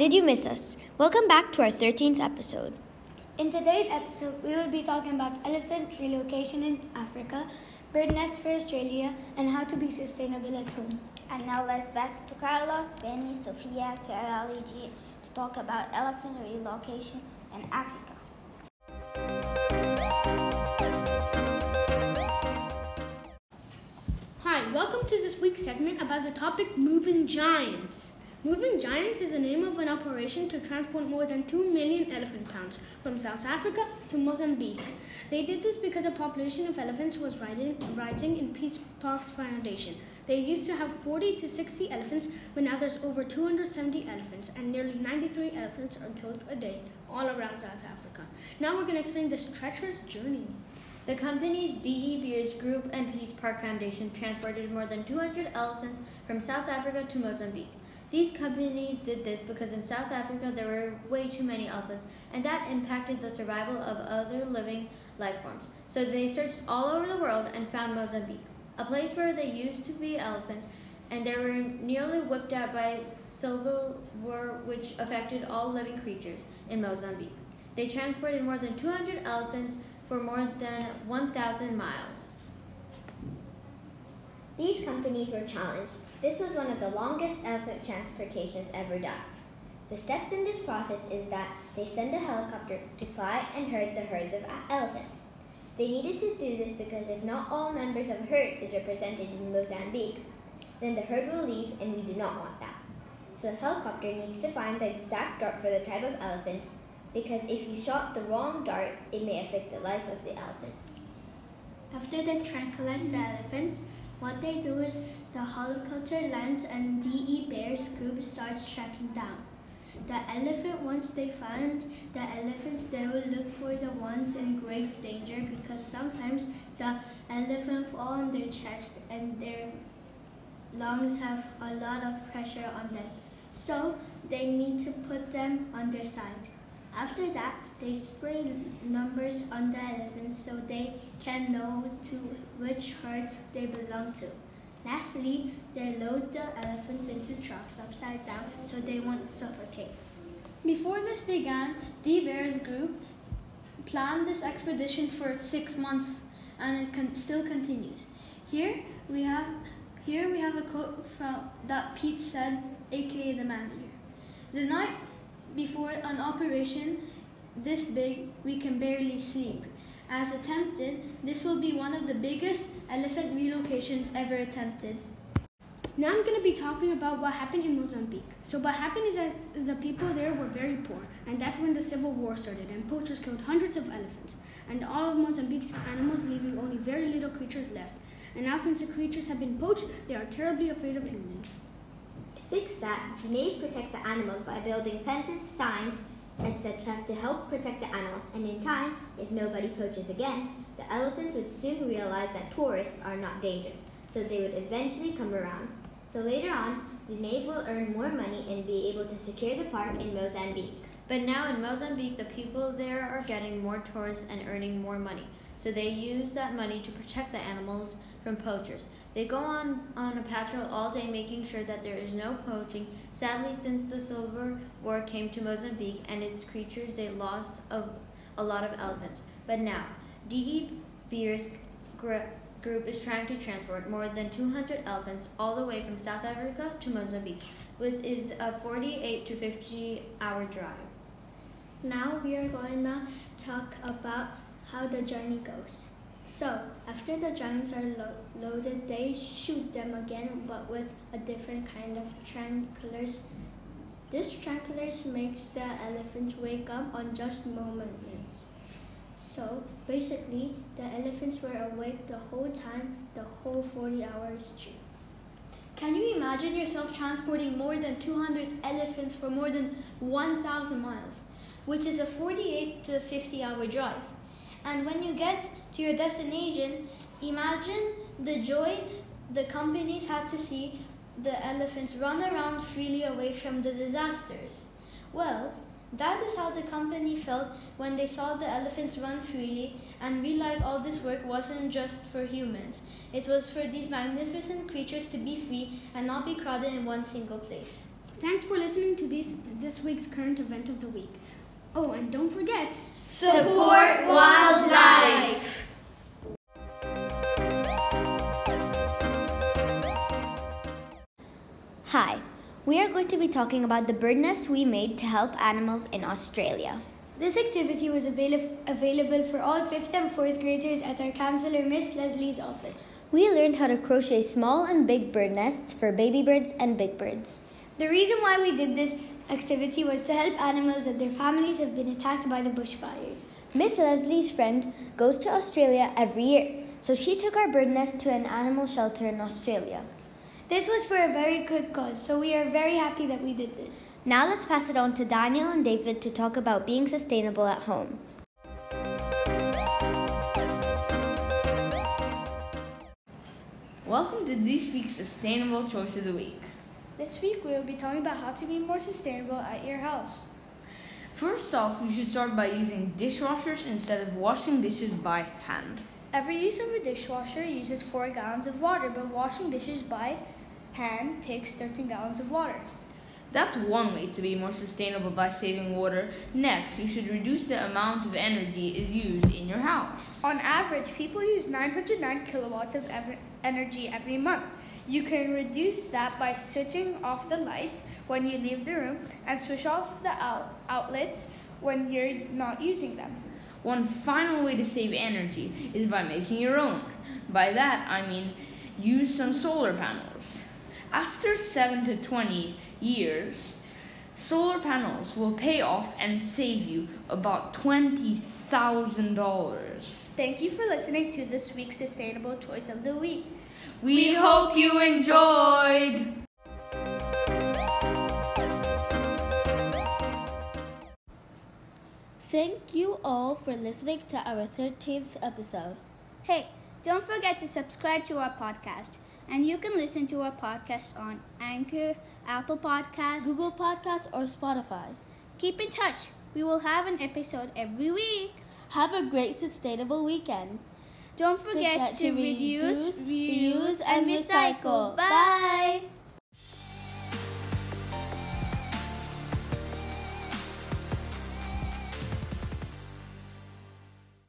Did you miss us? Welcome back to our 13th episode. In today's episode, we will be talking about elephant relocation in Africa, bird nest for Australia, and how to be sustainable at home. And now let's pass to Carlos, Benny, Sofia, Sarah, Luigi to talk about elephant relocation in Africa. Hi, welcome to this week's segment about the topic Moving Giants. Moving Giants is the name of an operation to transport more than 2 million elephant pounds from South Africa to Mozambique. They did this because the population of elephants was rising in Peace Parks Foundation. They used to have 40 to 60 elephants, but now there's over 270 elephants, and nearly 93 elephants are killed a day all around South Africa. Now we're going to explain this treacherous journey. The companies D.E. Beers Group and Peace Park Foundation transported more than 200 elephants from South Africa to Mozambique. These companies did this because in South Africa there were way too many elephants, and that impacted the survival of other living life forms. So they searched all over the world and found Mozambique, a place where there used to be elephants, and they were nearly whipped out by civil war, which affected all living creatures in Mozambique. They transported more than 200 elephants for more than 1,000 miles. These companies were challenged this was one of the longest elephant transportations ever done. The steps in this process is that they send a helicopter to fly and herd the herds of elephants. They needed to do this because if not all members of a herd is represented in Mozambique, then the herd will leave and we do not want that. So the helicopter needs to find the exact dart for the type of elephants because if you shot the wrong dart, it may affect the life of the elephant. After they tranquilize the elephants, what they do is the helicopter lands and De Beers group starts tracking down. The elephant, once they find the elephants, they will look for the ones in grave danger because sometimes the elephant fall on their chest and their lungs have a lot of pressure on them. So they need to put them on their side. After that, they spray numbers on the elephants so they can know to which herds they belong to. Lastly, they load the elephants into trucks upside down so they won't suffocate. Before this began, De Beers group planned this expedition for six months and it still continues. Here we have here we have a quote from that Pete said, aka the manager. The night before an operation this big, we can barely sleep. As attempted, this will be one of the biggest elephant relocations ever attempted. Now I'm going to be talking about what happened in Mozambique. So what happened is that the people there were very poor, and that's when the civil war started, and poachers killed hundreds of elephants, and all of Mozambique's animals leaving only very little creatures left. And now since the creatures have been poached, they are terribly afraid of humans. Fix that, Nave protects the animals by building fences, signs, etc. to help protect the animals, and in time, if nobody poaches again, the elephants would soon realize that tourists are not dangerous, so they would eventually come around. So later on, Zinave will earn more money and be able to secure the park in Mozambique. But now in Mozambique, the people there are getting more tourists and earning more money. So they use that money to protect the animals from poachers. They go on, on a patrol all day making sure that there is no poaching. Sadly, since the Civil War came to Mozambique and its creatures, they lost a, a lot of elephants. But now, D.E. Beers group is trying to transport more than 200 elephants all the way from South Africa to Mozambique, which is a 48 to 50 hour drive. Now we are going to talk about how the journey goes. So, after the giants are lo- loaded, they shoot them again, but with a different kind of tranquilizers. This tranquilizers makes the elephants wake up on just moments. So, basically, the elephants were awake the whole time, the whole 40 hours trip. Can you imagine yourself transporting more than 200 elephants for more than 1,000 miles, which is a 48 to 50 hour drive? And when you get to your destination, imagine the joy the companies had to see the elephants run around freely away from the disasters. Well, that is how the company felt when they saw the elephants run freely and realized all this work wasn't just for humans. It was for these magnificent creatures to be free and not be crowded in one single place. Thanks for listening to this, this week's current event of the week. Oh, and don't forget Support wildlife. Hi, we are going to be talking about the bird nests we made to help animals in Australia. This activity was avail- available for all 5th and 4th graders at our counselor Miss Leslie's office. We learned how to crochet small and big bird nests for baby birds and big birds. The reason why we did this activity was to help animals that their families have been attacked by the bushfires. Miss Leslie's friend goes to Australia every year, so she took our bird nest to an animal shelter in Australia. This was for a very good cause, so we are very happy that we did this. Now let's pass it on to Daniel and David to talk about being sustainable at home. Welcome to this week's Sustainable Choice of the Week. This week we will be talking about how to be more sustainable at your house. First off, you should start by using dishwashers instead of washing dishes by hand. Every use of a dishwasher uses 4 gallons of water, but washing dishes by hand takes 13 gallons of water. That's one way to be more sustainable by saving water. Next, you should reduce the amount of energy is used in your house. On average, people use 909 kilowatts of ev- energy every month. You can reduce that by switching off the lights when you leave the room and switch off the out- outlets when you're not using them. One final way to save energy is by making your own. By that, I mean use some solar panels. After 7 to 20 years, solar panels will pay off and save you about $20,000. Thank you for listening to this week's Sustainable Choice of the Week. We hope you enjoyed! Thank you all for listening to our 13th episode. Hey, don't forget to subscribe to our podcast. And you can listen to our podcast on Anchor, Apple Podcasts, Google Podcasts or Spotify. Keep in touch. We will have an episode every week. Have a great sustainable weekend. Don't forget, Forget to, to reduce, reuse, reuse, and and recycle. Bye.